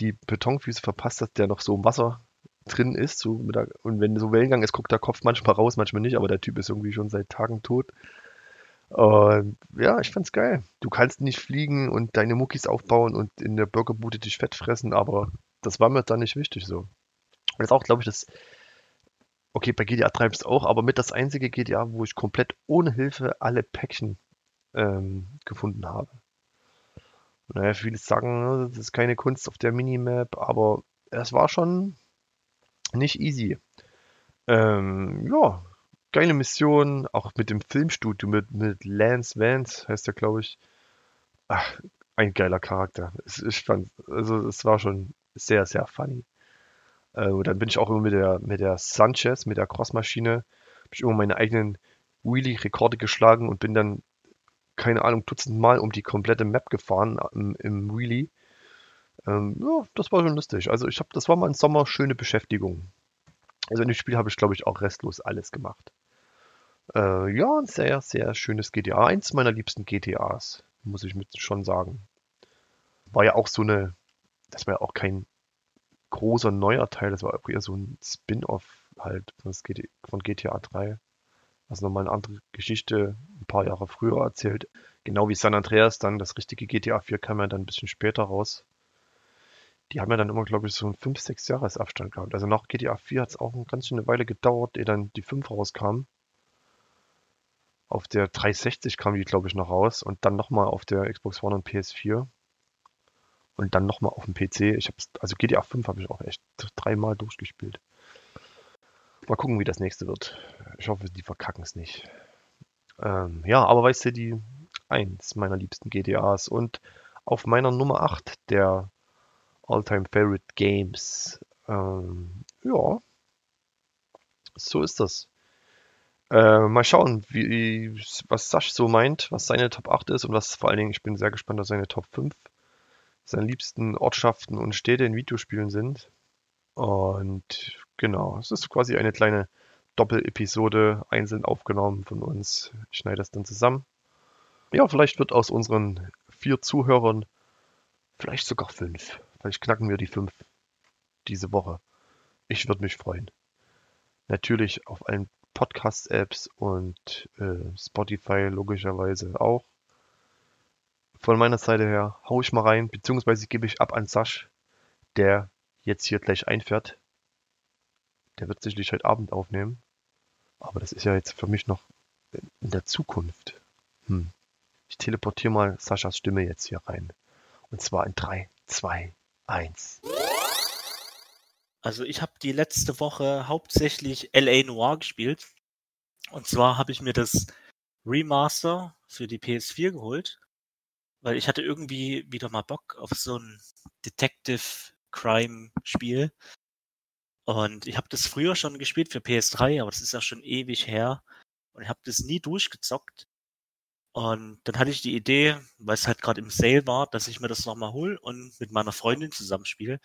die Betonfüße verpasst hast, der noch so im Wasser drin ist. So der, und wenn so Wellengang ist, guckt der Kopf manchmal raus, manchmal nicht, aber der Typ ist irgendwie schon seit Tagen tot. Und ja, ich fand's geil. Du kannst nicht fliegen und deine Muckis aufbauen und in der Burgerbude dich fett fressen, aber das war mir dann nicht wichtig so. Und das ist auch, glaube ich, das. Okay, bei GTA 3 ist auch, aber mit das einzige GTA, wo ich komplett ohne Hilfe alle Päckchen ähm, gefunden habe. Naja, viele sagen, das ist keine Kunst auf der Minimap, aber es war schon nicht easy. Ähm, ja, geile Mission, auch mit dem Filmstudio, mit, mit Lance Vance heißt er, glaube ich. Ach, ein geiler Charakter. Ich fand, also es war schon sehr, sehr funny. Äh, dann bin ich auch immer mit der, mit der Sanchez, mit der Crossmaschine, habe ich immer meine eigenen Wheelie-Rekorde geschlagen und bin dann, keine Ahnung, Dutzend Mal um die komplette Map gefahren im, im Wheelie. Ähm, ja, das war schon lustig. Also ich habe, das war mal im Sommer schöne Beschäftigung. Also in dem Spiel habe ich, glaube ich, auch restlos alles gemacht. Äh, ja, ein sehr, sehr schönes GTA. Eins meiner liebsten GTAs, muss ich mit schon sagen. War ja auch so eine das war ja auch kein großer neuer Teil, das war auch eher so ein Spin-off halt von GTA 3. Also nochmal eine andere Geschichte, ein paar Jahre früher erzählt. Genau wie San Andreas dann, das richtige GTA 4 kam ja dann ein bisschen später raus. Die haben ja dann immer, glaube ich, so einen 5, 6 Jahres Abstand gehabt. Also nach GTA 4 hat es auch eine ganz schöne Weile gedauert, ehe dann die 5 rauskam. Auf der 360 kam die, glaube ich, noch raus und dann nochmal auf der Xbox One und PS4 und dann nochmal auf dem PC. Ich habe also GTA 5 habe ich auch echt dreimal durchgespielt. Mal gucken, wie das nächste wird. Ich hoffe, die verkacken es nicht. Ähm, ja, aber weißt du, die eins meiner liebsten GTAs und auf meiner Nummer 8 der All-Time Favorite Games. Ähm, ja, so ist das. Äh, mal schauen, wie, was Sasch so meint, was seine Top 8 ist und was vor allen Dingen, ich bin sehr gespannt auf seine Top 5 seine liebsten Ortschaften und Städte in Videospielen sind. Und genau, es ist quasi eine kleine Doppel-Episode einzeln aufgenommen von uns. Ich schneide das dann zusammen. Ja, vielleicht wird aus unseren vier Zuhörern vielleicht sogar fünf. Vielleicht knacken wir die fünf diese Woche. Ich würde mich freuen. Natürlich auf allen Podcast-Apps und äh, Spotify logischerweise auch von meiner Seite her hau ich mal rein, beziehungsweise gebe ich ab an Sasch, der jetzt hier gleich einfährt. Der wird sicherlich heute Abend aufnehmen. Aber das ist ja jetzt für mich noch in der Zukunft. Hm. Ich teleportiere mal Saschas Stimme jetzt hier rein. Und zwar in 3, 2, 1. Also ich habe die letzte Woche hauptsächlich LA Noir gespielt. Und zwar habe ich mir das Remaster für die PS4 geholt, weil ich hatte irgendwie wieder mal Bock auf so ein Detective Crime Spiel. Und ich habe das früher schon gespielt für PS3, aber das ist ja schon ewig her. Und ich habe das nie durchgezockt. Und dann hatte ich die Idee, weil es halt gerade im Sale war, dass ich mir das nochmal hole und mit meiner Freundin zusammenspiele.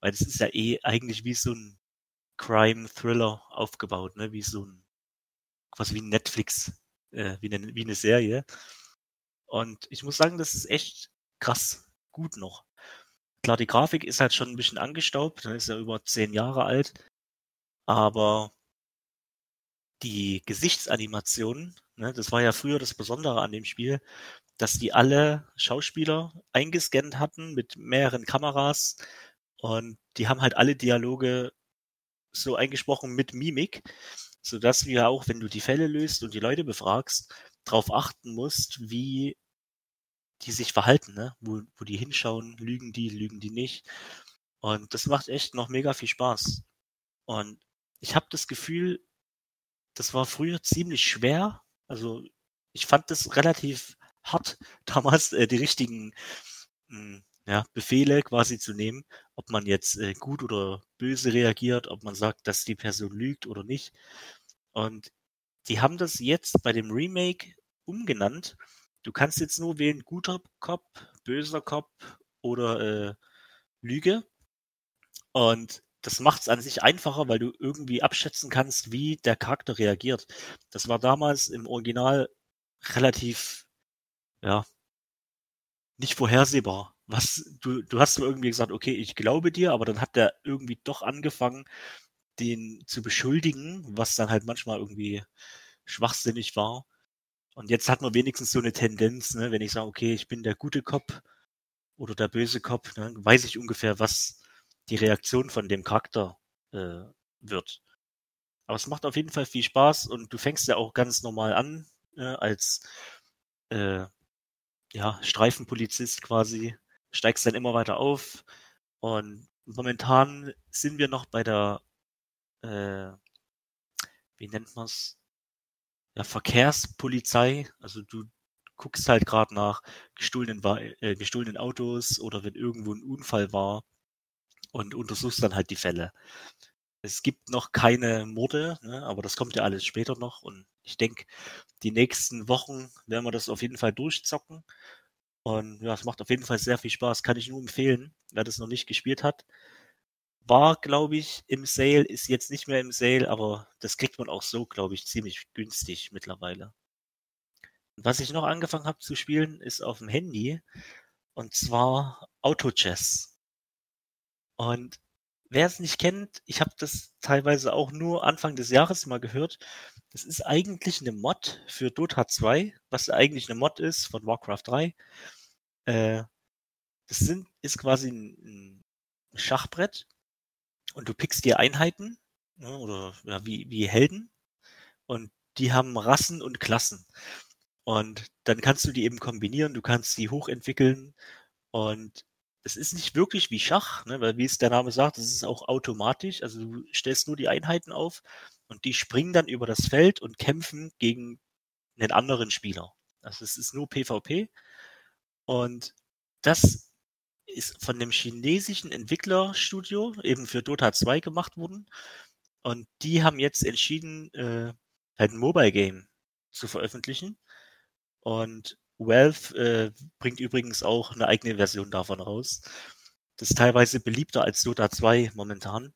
Weil das ist ja eh eigentlich wie so ein Crime-Thriller aufgebaut, ne? Wie so ein, quasi wie ein Netflix, äh, wie, eine, wie eine Serie. Und ich muss sagen, das ist echt krass gut noch. Klar, die Grafik ist halt schon ein bisschen angestaubt, dann ist ja über zehn Jahre alt. Aber die Gesichtsanimationen, ne, das war ja früher das Besondere an dem Spiel, dass die alle Schauspieler eingescannt hatten mit mehreren Kameras und die haben halt alle Dialoge so eingesprochen mit Mimik, sodass ja auch, wenn du die Fälle löst und die Leute befragst, darauf achten musst, wie die sich verhalten, ne? wo, wo die hinschauen, lügen die, lügen die nicht. Und das macht echt noch mega viel Spaß. Und ich habe das Gefühl, das war früher ziemlich schwer. Also ich fand das relativ hart, (laughs) damals äh, die richtigen mh, hm, ja, Befehle quasi zu nehmen, ob man jetzt äh, gut oder böse reagiert, ob man sagt, dass die Person lügt oder nicht. Und die haben das jetzt bei dem Remake umgenannt. Du kannst jetzt nur wählen guter Cop, böser Cop oder äh, Lüge. Und das macht es an sich einfacher, weil du irgendwie abschätzen kannst, wie der Charakter reagiert. Das war damals im Original relativ, ja, nicht vorhersehbar. Was, du, du hast nur irgendwie gesagt, okay, ich glaube dir, aber dann hat der irgendwie doch angefangen, den zu beschuldigen, was dann halt manchmal irgendwie schwachsinnig war. Und jetzt hat man wenigstens so eine Tendenz, ne, wenn ich sage, okay, ich bin der gute Cop oder der böse Cop, ne, weiß ich ungefähr, was, die Reaktion von dem Charakter äh, wird. Aber es macht auf jeden Fall viel Spaß und du fängst ja auch ganz normal an äh, als äh, ja, Streifenpolizist quasi, steigst dann immer weiter auf und momentan sind wir noch bei der, äh, wie nennt man's, ja, Verkehrspolizei. Also du guckst halt gerade nach gestohlenen, äh, gestohlenen Autos oder wenn irgendwo ein Unfall war und untersuchst dann halt die Fälle. Es gibt noch keine Morde, ne, aber das kommt ja alles später noch. Und ich denke, die nächsten Wochen werden wir das auf jeden Fall durchzocken. Und ja, es macht auf jeden Fall sehr viel Spaß. Kann ich nur empfehlen, wer das noch nicht gespielt hat. War, glaube ich, im Sale, ist jetzt nicht mehr im Sale, aber das kriegt man auch so, glaube ich, ziemlich günstig mittlerweile. Was ich noch angefangen habe zu spielen, ist auf dem Handy. Und zwar Auto Chess. Und wer es nicht kennt, ich habe das teilweise auch nur Anfang des Jahres mal gehört. Das ist eigentlich eine Mod für Dota 2, was eigentlich eine Mod ist von Warcraft 3. Äh, das sind, ist quasi ein, ein Schachbrett und du pickst dir Einheiten ne, oder ja, wie, wie Helden und die haben Rassen und Klassen. Und dann kannst du die eben kombinieren, du kannst sie hochentwickeln und es ist nicht wirklich wie Schach, ne, weil wie es der Name sagt, es ist auch automatisch. Also du stellst nur die Einheiten auf und die springen dann über das Feld und kämpfen gegen einen anderen Spieler. Also es ist nur PvP. Und das ist von dem chinesischen Entwicklerstudio eben für Dota 2 gemacht worden. Und die haben jetzt entschieden, äh, halt ein Mobile Game zu veröffentlichen. Und Valve äh, bringt übrigens auch eine eigene Version davon raus. Das ist teilweise beliebter als Dota 2 momentan.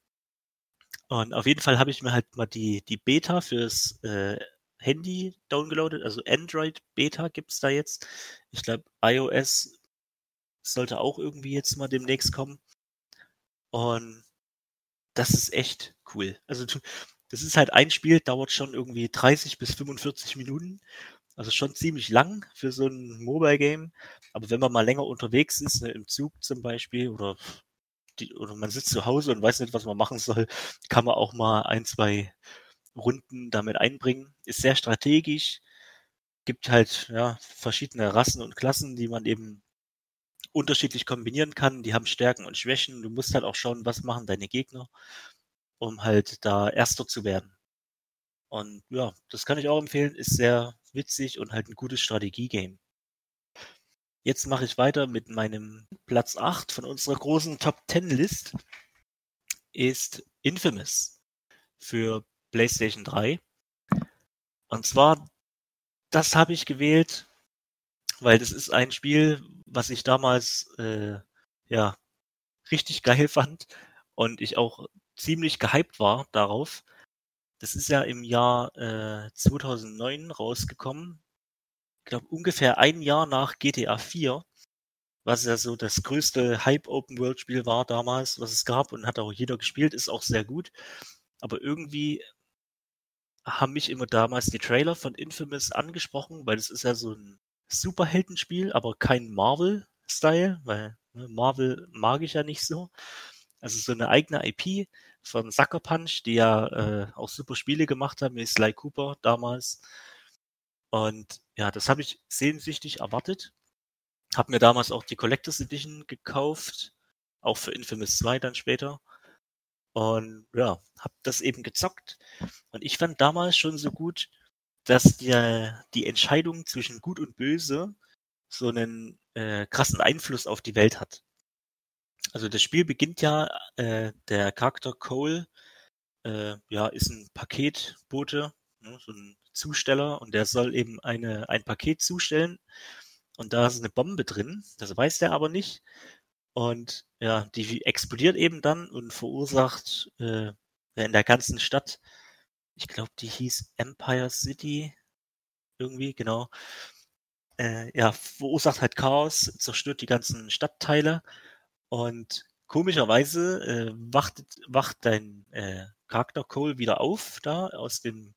Und auf jeden Fall habe ich mir halt mal die, die Beta fürs äh, Handy downgeloadet. Also Android Beta gibt's da jetzt. Ich glaube, iOS sollte auch irgendwie jetzt mal demnächst kommen. Und das ist echt cool. Also das ist halt ein Spiel, dauert schon irgendwie 30 bis 45 Minuten also schon ziemlich lang für so ein Mobile Game. Aber wenn man mal länger unterwegs ist, ne, im Zug zum Beispiel, oder, die, oder man sitzt zu Hause und weiß nicht, was man machen soll, kann man auch mal ein, zwei Runden damit einbringen. Ist sehr strategisch. Gibt halt ja, verschiedene Rassen und Klassen, die man eben unterschiedlich kombinieren kann. Die haben Stärken und Schwächen. Du musst halt auch schauen, was machen deine Gegner, um halt da Erster zu werden. Und ja, das kann ich auch empfehlen, ist sehr, witzig und halt ein gutes Strategiegame. Jetzt mache ich weiter mit meinem Platz 8 von unserer großen Top 10 List ist Infamous für PlayStation 3. Und zwar, das habe ich gewählt, weil das ist ein Spiel, was ich damals äh, ja richtig geil (laughs) fand und ich auch ziemlich gehypt war darauf. Das ist ja im Jahr äh, 2009 rausgekommen. Ich glaube ungefähr ein Jahr nach GTA 4, was ja so das größte Hype-Open-World-Spiel war damals, was es gab und hat auch jeder gespielt, ist auch sehr gut. Aber irgendwie haben mich immer damals die Trailer von Infamous angesprochen, weil es ist ja so ein Superheldenspiel, aber kein Marvel-Style, weil ne, Marvel mag ich ja nicht so. Also so eine eigene IP von Sucker Punch, die ja äh, auch super Spiele gemacht haben, mit Sly Cooper damals. Und ja, das habe ich sehnsüchtig erwartet. Hab mir damals auch die Collectors Edition gekauft, auch für Infamous 2 dann später. Und ja, hab das eben gezockt. Und ich fand damals schon so gut, dass die, die Entscheidung zwischen Gut und Böse so einen äh, krassen Einfluss auf die Welt hat. Also das Spiel beginnt ja, äh, der Charakter Cole äh, ja, ist ein Paketbote, ne, so ein Zusteller und der soll eben eine, ein Paket zustellen und da ist eine Bombe drin, das weiß der aber nicht und ja, die explodiert eben dann und verursacht äh, in der ganzen Stadt, ich glaube, die hieß Empire City irgendwie, genau, äh, ja, verursacht halt Chaos, zerstört die ganzen Stadtteile und komischerweise äh, wacht, wacht dein äh, Charakter Cole wieder auf da aus dem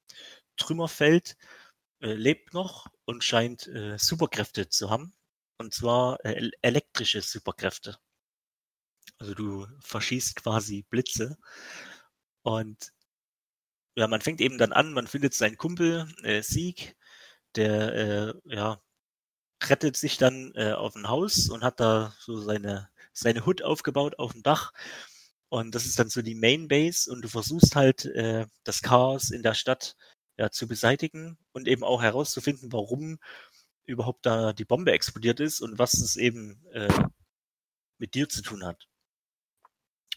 Trümmerfeld, äh, lebt noch und scheint äh, Superkräfte zu haben. Und zwar äh, elektrische Superkräfte. Also du verschießt quasi Blitze. Und ja, man fängt eben dann an, man findet seinen Kumpel äh, Sieg, der äh, ja rettet sich dann äh, auf ein Haus und hat da so seine seine Hut aufgebaut auf dem Dach. Und das ist dann so die Main Base und du versuchst halt äh, das Chaos in der Stadt ja, zu beseitigen und eben auch herauszufinden, warum überhaupt da die Bombe explodiert ist und was es eben äh, mit dir zu tun hat.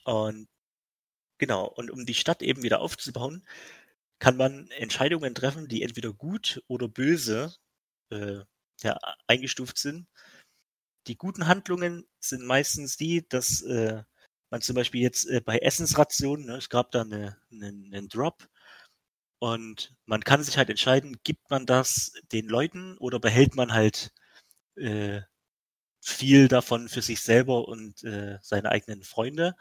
Und genau, und um die Stadt eben wieder aufzubauen, kann man Entscheidungen treffen, die entweder gut oder böse äh, ja, eingestuft sind die guten Handlungen sind meistens die, dass äh, man zum Beispiel jetzt äh, bei Essensrationen, ne, es gab da eine, einen, einen Drop und man kann sich halt entscheiden, gibt man das den Leuten oder behält man halt äh, viel davon für sich selber und äh, seine eigenen Freunde.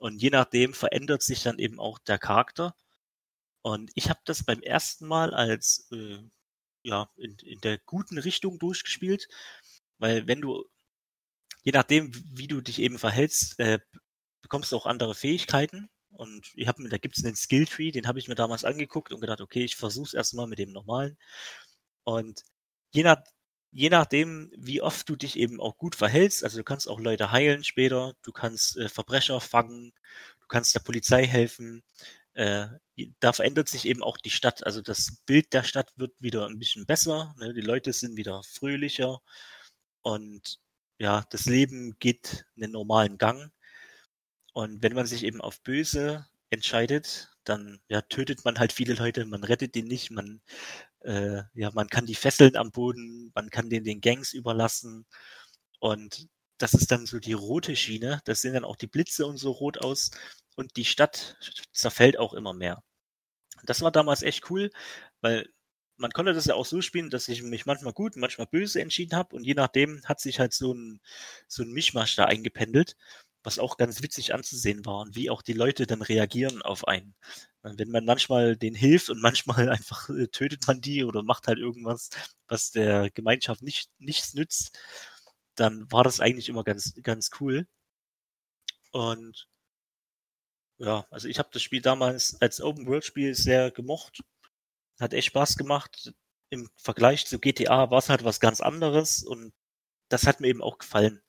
Und je nachdem verändert sich dann eben auch der Charakter. Und ich habe das beim ersten Mal als äh, ja in, in der guten Richtung durchgespielt. Weil wenn du, je nachdem, wie du dich eben verhältst, äh, bekommst du auch andere Fähigkeiten. Und ich habe da gibt es einen Skilltree, den habe ich mir damals angeguckt und gedacht, okay, ich versuche es erstmal mit dem normalen. Und je nach je nachdem, wie oft du dich eben auch gut verhältst, also du kannst auch Leute heilen später, du kannst äh, Verbrecher fangen, du kannst der Polizei helfen, äh, da verändert sich eben auch die Stadt. Also das Bild der Stadt wird wieder ein bisschen besser, ne? die Leute sind wieder fröhlicher, und ja, das Leben geht einen normalen Gang. Und wenn man sich eben auf böse entscheidet, dann ja, tötet man halt viele Leute, man rettet die nicht, man, äh, ja, man kann die fesseln am Boden, man kann den den Gangs überlassen. Und das ist dann so die rote Schiene. Das sehen dann auch die Blitze und so rot aus. Und die Stadt zerfällt auch immer mehr. Das war damals echt cool, weil man konnte das ja auch so spielen, dass ich mich manchmal gut, manchmal böse entschieden habe und je nachdem hat sich halt so ein, so ein Mischmasch da eingependelt, was auch ganz witzig anzusehen war und wie auch die Leute dann reagieren auf einen. Wenn man manchmal denen hilft und manchmal (laughs) einfach äh, tötet man die oder macht halt irgendwas, was der Gemeinschaft nicht, nichts nützt, dann war das eigentlich immer ganz, ganz cool. Und ja, also ich habe das Spiel damals als Open-World-Spiel sehr gemocht hat echt Spaß gemacht. Im Vergleich zu GTA war es halt was ganz anderes und das hat mir eben auch gefallen.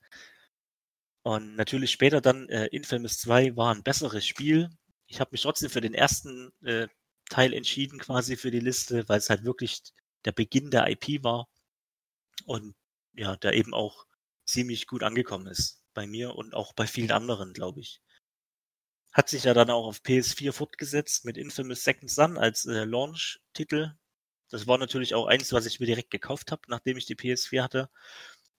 Und natürlich später dann äh, Infamous 2 war ein besseres Spiel. Ich habe mich trotzdem für den ersten äh, Teil entschieden, quasi für die Liste, weil es halt wirklich der Beginn der IP war und ja, der eben auch ziemlich gut angekommen ist bei mir und auch bei vielen anderen, glaube ich. Hat sich ja dann auch auf PS4 fortgesetzt mit Infamous Second Son als äh, Launch-Titel. Das war natürlich auch eins, was ich mir direkt gekauft habe, nachdem ich die PS4 hatte.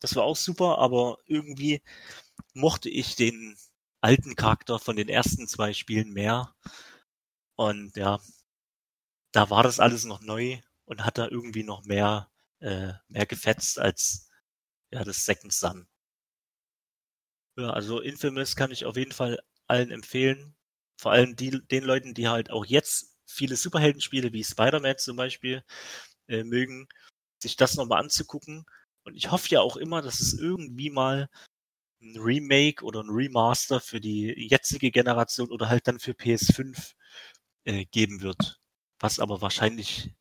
Das war auch super, aber irgendwie mochte ich den alten Charakter von den ersten zwei Spielen mehr. Und ja, da war das alles noch neu und hat da irgendwie noch mehr, äh, mehr gefetzt als ja, das Second Son. Ja, also Infamous kann ich auf jeden Fall allen empfehlen. Vor allem die, den Leuten, die halt auch jetzt viele Superheldenspiele wie Spider-Man zum Beispiel äh, mögen, sich das nochmal anzugucken. Und ich hoffe ja auch immer, dass es irgendwie mal ein Remake oder ein Remaster für die jetzige Generation oder halt dann für PS5 äh, geben wird. Was aber wahrscheinlich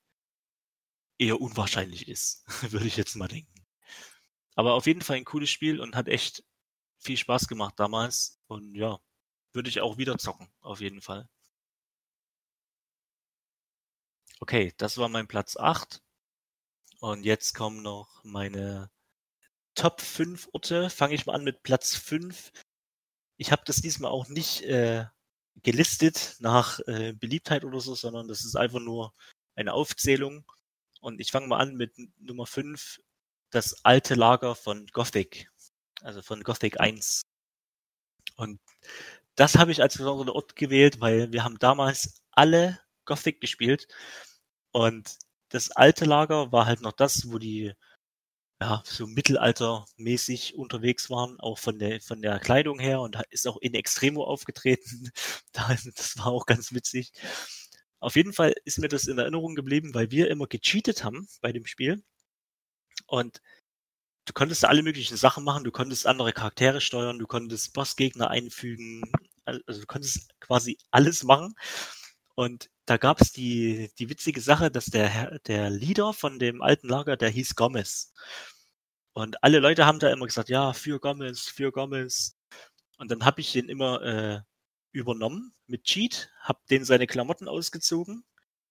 eher unwahrscheinlich ist, (laughs) würde ich jetzt mal denken. Aber auf jeden Fall ein cooles Spiel und hat echt viel Spaß gemacht damals. Und ja, würde ich auch wieder zocken, auf jeden Fall. Okay, das war mein Platz 8. Und jetzt kommen noch meine Top 5 Orte. Fange ich mal an mit Platz 5. Ich habe das diesmal auch nicht äh, gelistet nach äh, Beliebtheit oder so, sondern das ist einfach nur eine Aufzählung. Und ich fange mal an mit Nummer 5, das alte Lager von Gothic, also von Gothic 1. Und das habe ich als besonderen Ort gewählt, weil wir haben damals alle Gothic gespielt und das alte Lager war halt noch das, wo die ja, so mittelaltermäßig unterwegs waren, auch von der, von der Kleidung her und ist auch in Extremo aufgetreten. (laughs) das war auch ganz witzig. Auf jeden Fall ist mir das in Erinnerung geblieben, weil wir immer gecheatet haben bei dem Spiel. Und du konntest alle möglichen Sachen machen, du konntest andere Charaktere steuern, du konntest Bossgegner einfügen, also du konntest quasi alles machen. Und da gab es die, die witzige Sache, dass der, der Leader von dem alten Lager, der hieß Gomez. Und alle Leute haben da immer gesagt, ja, für Gomez, für Gomez. Und dann habe ich den immer äh, übernommen mit Cheat, hab den seine Klamotten ausgezogen,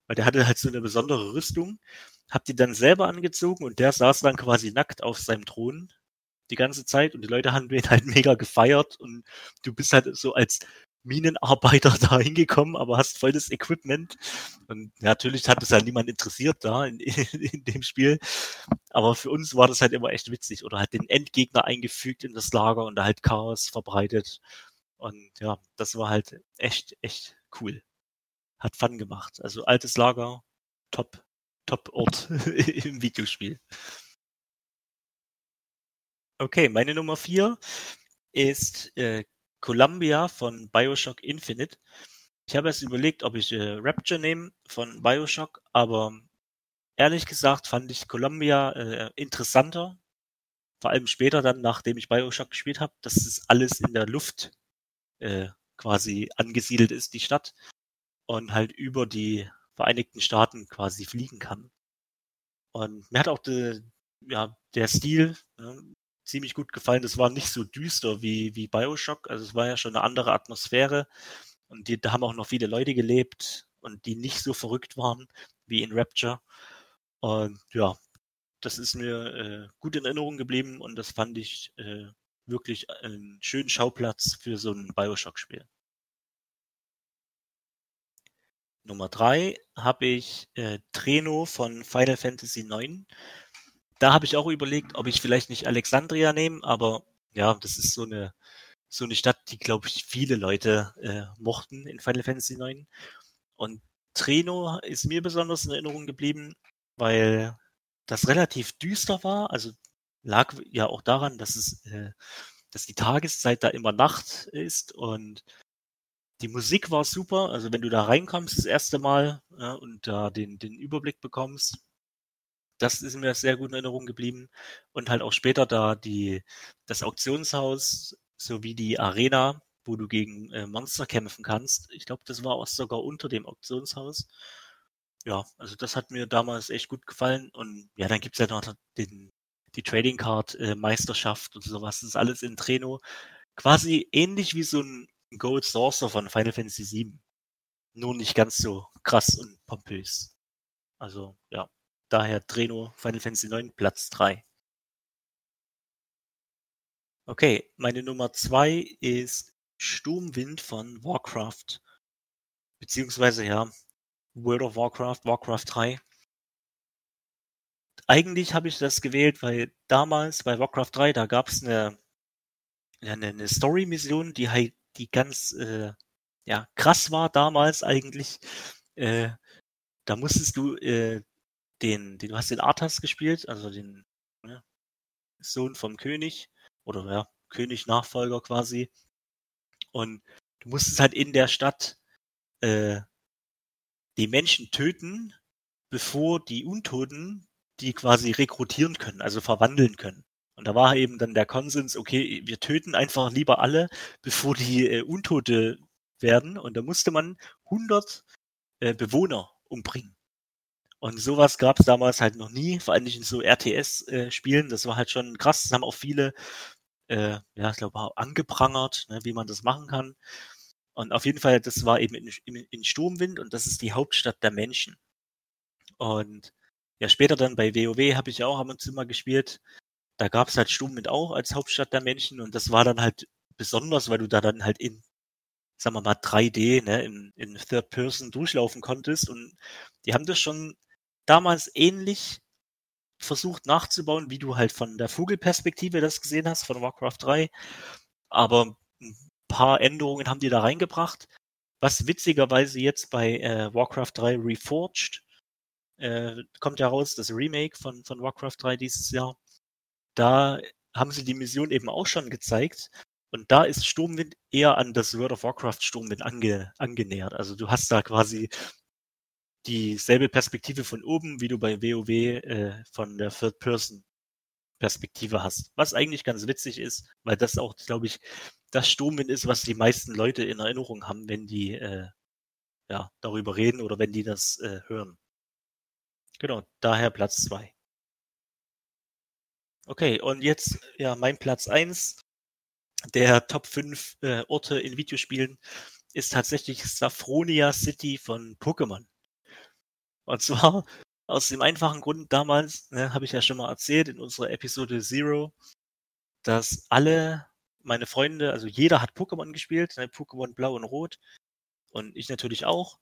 weil der hatte halt so eine besondere Rüstung, hab die dann selber angezogen und der saß dann quasi nackt auf seinem Thron die ganze Zeit und die Leute haben ihn halt (laughs) mega gefeiert und du bist halt so als Minenarbeiter (laughs) da hingekommen, aber hast voll das Equipment. Und natürlich hat es halt niemand interessiert da in, in, (laughs) in, dem Spiel. Aber für uns war das halt immer echt witzig. Oder halt den Endgegner eingefügt in das Lager und da halt Chaos verbreitet. Und ja, das war halt echt, echt cool. Hat Fun gemacht. Also altes Lager, top, top Ort (laughs) im Videospiel. Okay, meine Nummer vier ist äh, Columbia von Bioshock Infinite. Ich habe erst überlegt, ob ich äh, Rapture nehme von Bioshock, aber ehrlich gesagt fand ich Columbia äh, interessanter. Vor allem später dann, nachdem ich Bioshock gespielt habe, dass es alles in der Luft äh, quasi angesiedelt ist, die Stadt. Und halt über die Vereinigten Staaten quasi fliegen kann. Und mir hat auch de, ja, der Stil, ja, ziemlich gut gefallen. Das war nicht so düster wie, wie Bioshock. Also es war ja schon eine andere Atmosphäre. Und die, da haben auch noch viele Leute gelebt und die nicht so verrückt waren wie in Rapture. Und ja, das ist mir äh, gut in Erinnerung geblieben und das fand ich äh, wirklich einen schönen Schauplatz für so ein Bioshock-Spiel. Nummer drei habe ich äh, Treno von Final Fantasy IX da habe ich auch überlegt, ob ich vielleicht nicht Alexandria nehme, aber ja, das ist so eine so eine Stadt, die glaube ich viele Leute äh, mochten in Final Fantasy IX. Und Treno ist mir besonders in Erinnerung geblieben, weil das relativ düster war. Also lag ja auch daran, dass es, äh, dass die Tageszeit da immer Nacht ist und die Musik war super. Also wenn du da reinkommst das erste Mal ja, und da den, den Überblick bekommst, das ist mir sehr gut in Erinnerung geblieben. Und halt auch später da die, das Auktionshaus sowie die Arena, wo du gegen äh, Monster kämpfen kannst. Ich glaube, das war auch sogar unter dem Auktionshaus. Ja, also das hat mir damals echt gut gefallen. Und ja, dann gibt's ja noch den, die Trading Card äh, Meisterschaft und sowas. Das ist alles in Treno. Quasi ähnlich wie so ein Gold Saucer von Final Fantasy VII. Nur nicht ganz so krass und pompös. Also, ja daher Dreno Final Fantasy 9 Platz 3. Okay, meine Nummer 2 ist Sturmwind von Warcraft. Beziehungsweise ja, World of Warcraft, Warcraft 3. Eigentlich habe ich das gewählt, weil damals bei Warcraft 3, da gab es eine, eine, eine Story-Mission, die halt die ganz äh, ja, krass war damals eigentlich. Äh, da musstest du äh, den, den, du hast den Arthas gespielt, also den ja, Sohn vom König oder ja, König-Nachfolger quasi. Und du musstest halt in der Stadt äh, die Menschen töten, bevor die Untoten die quasi rekrutieren können, also verwandeln können. Und da war eben dann der Konsens, okay, wir töten einfach lieber alle, bevor die äh, Untote werden. Und da musste man 100 äh, Bewohner umbringen. Und sowas gab es damals halt noch nie, vor allem nicht in so RTS-Spielen. Äh, das war halt schon krass. Das haben auch viele, äh, ja, ich glaube, angeprangert, ne, wie man das machen kann. Und auf jeden Fall, das war eben in, in, in Sturmwind und das ist die Hauptstadt der Menschen. Und ja, später dann bei WoW habe ich ja auch am Zimmer gespielt. Da gab es halt Sturmwind auch als Hauptstadt der Menschen und das war dann halt besonders, weil du da dann halt in, sagen wir mal, 3D, ne, in, in Third Person durchlaufen konntest und die haben das schon damals ähnlich versucht nachzubauen, wie du halt von der Vogelperspektive das gesehen hast, von Warcraft 3. Aber ein paar Änderungen haben die da reingebracht. Was witzigerweise jetzt bei äh, Warcraft 3 Reforged äh, kommt ja raus, das Remake von, von Warcraft 3 dieses Jahr. Da haben sie die Mission eben auch schon gezeigt. Und da ist Sturmwind eher an das World of Warcraft Sturmwind ange, angenähert. Also du hast da quasi dieselbe Perspektive von oben, wie du bei WoW äh, von der Third Person Perspektive hast. Was eigentlich ganz witzig ist, weil das auch, glaube ich, das Sturmwind ist, was die meisten Leute in Erinnerung haben, wenn die äh, ja, darüber reden oder wenn die das äh, hören. Genau, daher Platz 2. Okay, und jetzt ja mein Platz 1 der Top 5 äh, Orte in Videospielen ist tatsächlich Saffronia City von Pokémon. Und zwar aus dem einfachen Grund damals, ne, habe ich ja schon mal erzählt in unserer Episode Zero, dass alle meine Freunde, also jeder hat Pokémon gespielt, ne, Pokémon Blau und Rot und ich natürlich auch.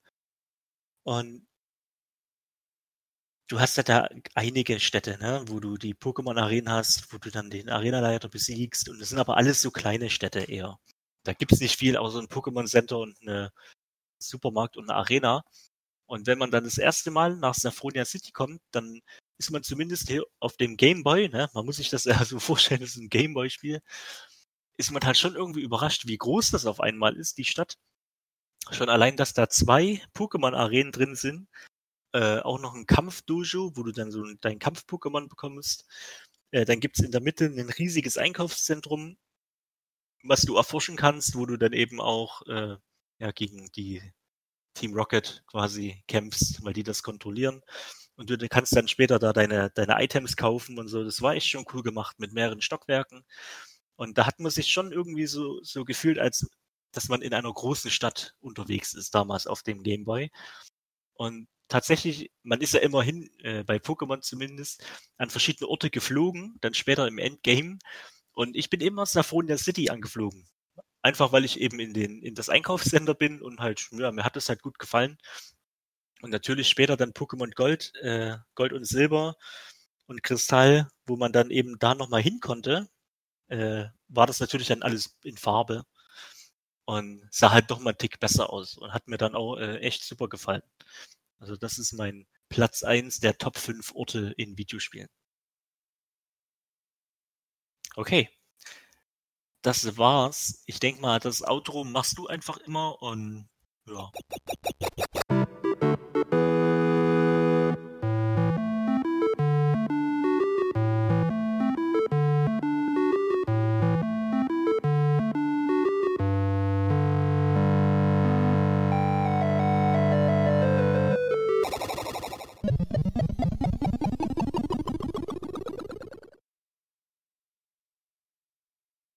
Und du hast ja da einige Städte, ne, wo du die Pokémon-Arenen hast, wo du dann den Arenaleiter besiegst. Und das sind aber alles so kleine Städte eher. Da gibt's nicht viel, außer ein Pokémon-Center und eine Supermarkt und eine Arena. Und wenn man dann das erste Mal nach Saffronia City kommt, dann ist man zumindest hier auf dem Gameboy, ne, man muss sich das (laughs) ja so vorstellen, das ist ein Gameboy-Spiel, ist man halt schon irgendwie überrascht, wie groß das auf einmal ist, die Stadt. Schon allein, dass da zwei Pokémon-Arenen drin sind, äh, auch noch ein Kampf-Dojo, wo du dann so dein Kampf-Pokémon bekommst. Äh, dann gibt's in der Mitte ein riesiges Einkaufszentrum, was du erforschen kannst, wo du dann eben auch äh, ja, gegen die Team Rocket quasi kämpfst, weil die das kontrollieren. Und du kannst dann später da deine, deine Items kaufen und so. Das war echt schon cool gemacht mit mehreren Stockwerken. Und da hat man sich schon irgendwie so, so gefühlt, als dass man in einer großen Stadt unterwegs ist, damals auf dem Gameboy. Und tatsächlich, man ist ja immerhin, äh, bei Pokémon zumindest, an verschiedene Orte geflogen, dann später im Endgame. Und ich bin immer in der City angeflogen. Einfach weil ich eben in den, in das Einkaufscenter bin und halt, ja, mir hat es halt gut gefallen. Und natürlich später dann Pokémon Gold, äh, Gold und Silber und Kristall, wo man dann eben da nochmal hin konnte, äh, war das natürlich dann alles in Farbe und sah halt doch mal einen Tick besser aus und hat mir dann auch äh, echt super gefallen. Also das ist mein Platz eins der Top 5 Orte in Videospielen. Okay. Das war's. Ich denke mal, das Outro machst du einfach immer und ja.